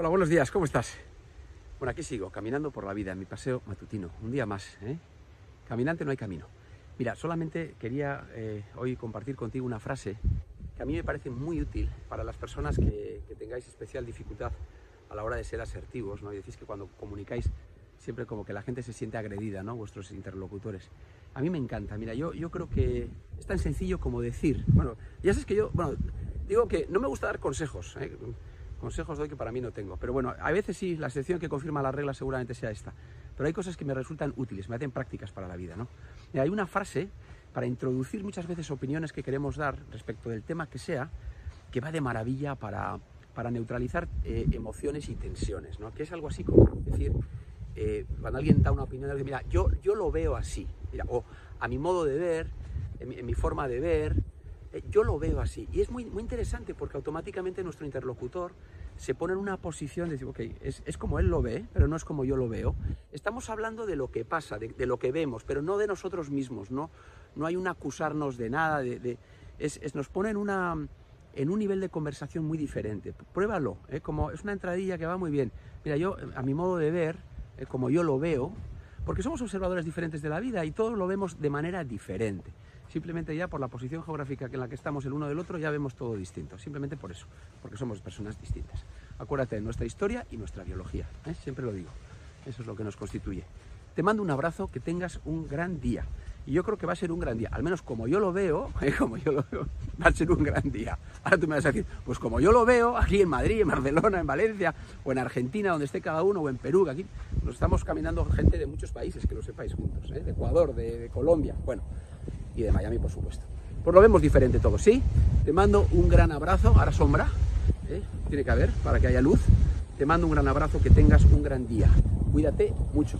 Hola, buenos días, ¿cómo estás? Bueno, aquí sigo, caminando por la vida, en mi paseo matutino. Un día más, ¿eh? Caminante no hay camino. Mira, solamente quería eh, hoy compartir contigo una frase que a mí me parece muy útil para las personas que, tengáis especial dificultad a la hora de ser asertivos, ¿no? Y decís que cuando comunicáis siempre como que la gente se siente agredida, ¿no? Vuestros interlocutores. A mí me encanta. Mira, yo, yo creo que es tan sencillo como decir. Bueno, ya sabes que yo, bueno, digo que no me gusta dar consejos. ¿eh? Consejos doy que para mí no tengo. Pero bueno, a veces sí, la excepción que confirma la regla seguramente sea esta. Pero hay cosas que me resultan útiles, me hacen prácticas para la vida, ¿no? Y hay una frase para introducir muchas veces opiniones que queremos dar respecto del tema que sea, que va de maravilla para, para neutralizar eh, emociones y tensiones, ¿no? Que es algo así como decir, eh, cuando alguien da una opinión, dice, mira, yo, yo lo veo así, mira, o a mi modo de ver, en mi, en mi forma de ver, yo lo veo así. Y es muy, muy interesante porque automáticamente nuestro interlocutor se pone en una posición de decir, ok, es, es, como él lo ve, pero no es como yo lo veo. Estamos hablando de lo que pasa, de, lo que vemos, pero no de nosotros mismos, ¿no? No hay un acusarnos de nada, de, es, nos pone en, una, en un nivel de conversación muy diferente. Pruébalo, ¿eh? como es una entradilla que va muy bien. Mira, yo, a mi modo de ver, eh, como yo lo veo, porque somos observadores diferentes de la vida y todos lo vemos de manera diferente. Simplemente ya por la posición geográfica en la que estamos el uno del otro ya vemos todo distinto. Simplemente por eso, porque somos personas distintas. Acuérdate de nuestra historia y nuestra biología. ¿eh? Siempre lo digo. Eso es lo que nos constituye. Te mando un abrazo, que tengas un gran día. Y yo creo que va a ser un gran día. Al menos como yo lo veo, ¿eh? como yo lo veo, va a ser un gran día. Ahora tú me vas a decir, pues como yo lo veo, aquí en Madrid, en Barcelona, en Valencia, o en Argentina, donde esté cada uno, o en Perú, aquí nos estamos caminando gente de muchos países, que lo sepáis juntos, ¿eh? de Ecuador, de Colombia. Bueno, y de Miami, por supuesto. Pues lo vemos diferente todo, ¿sí? Te mando un gran abrazo, ahora sombra, ¿eh? tiene que haber para que haya luz. Te mando un gran abrazo, que tengas un gran día. Cuídate mucho.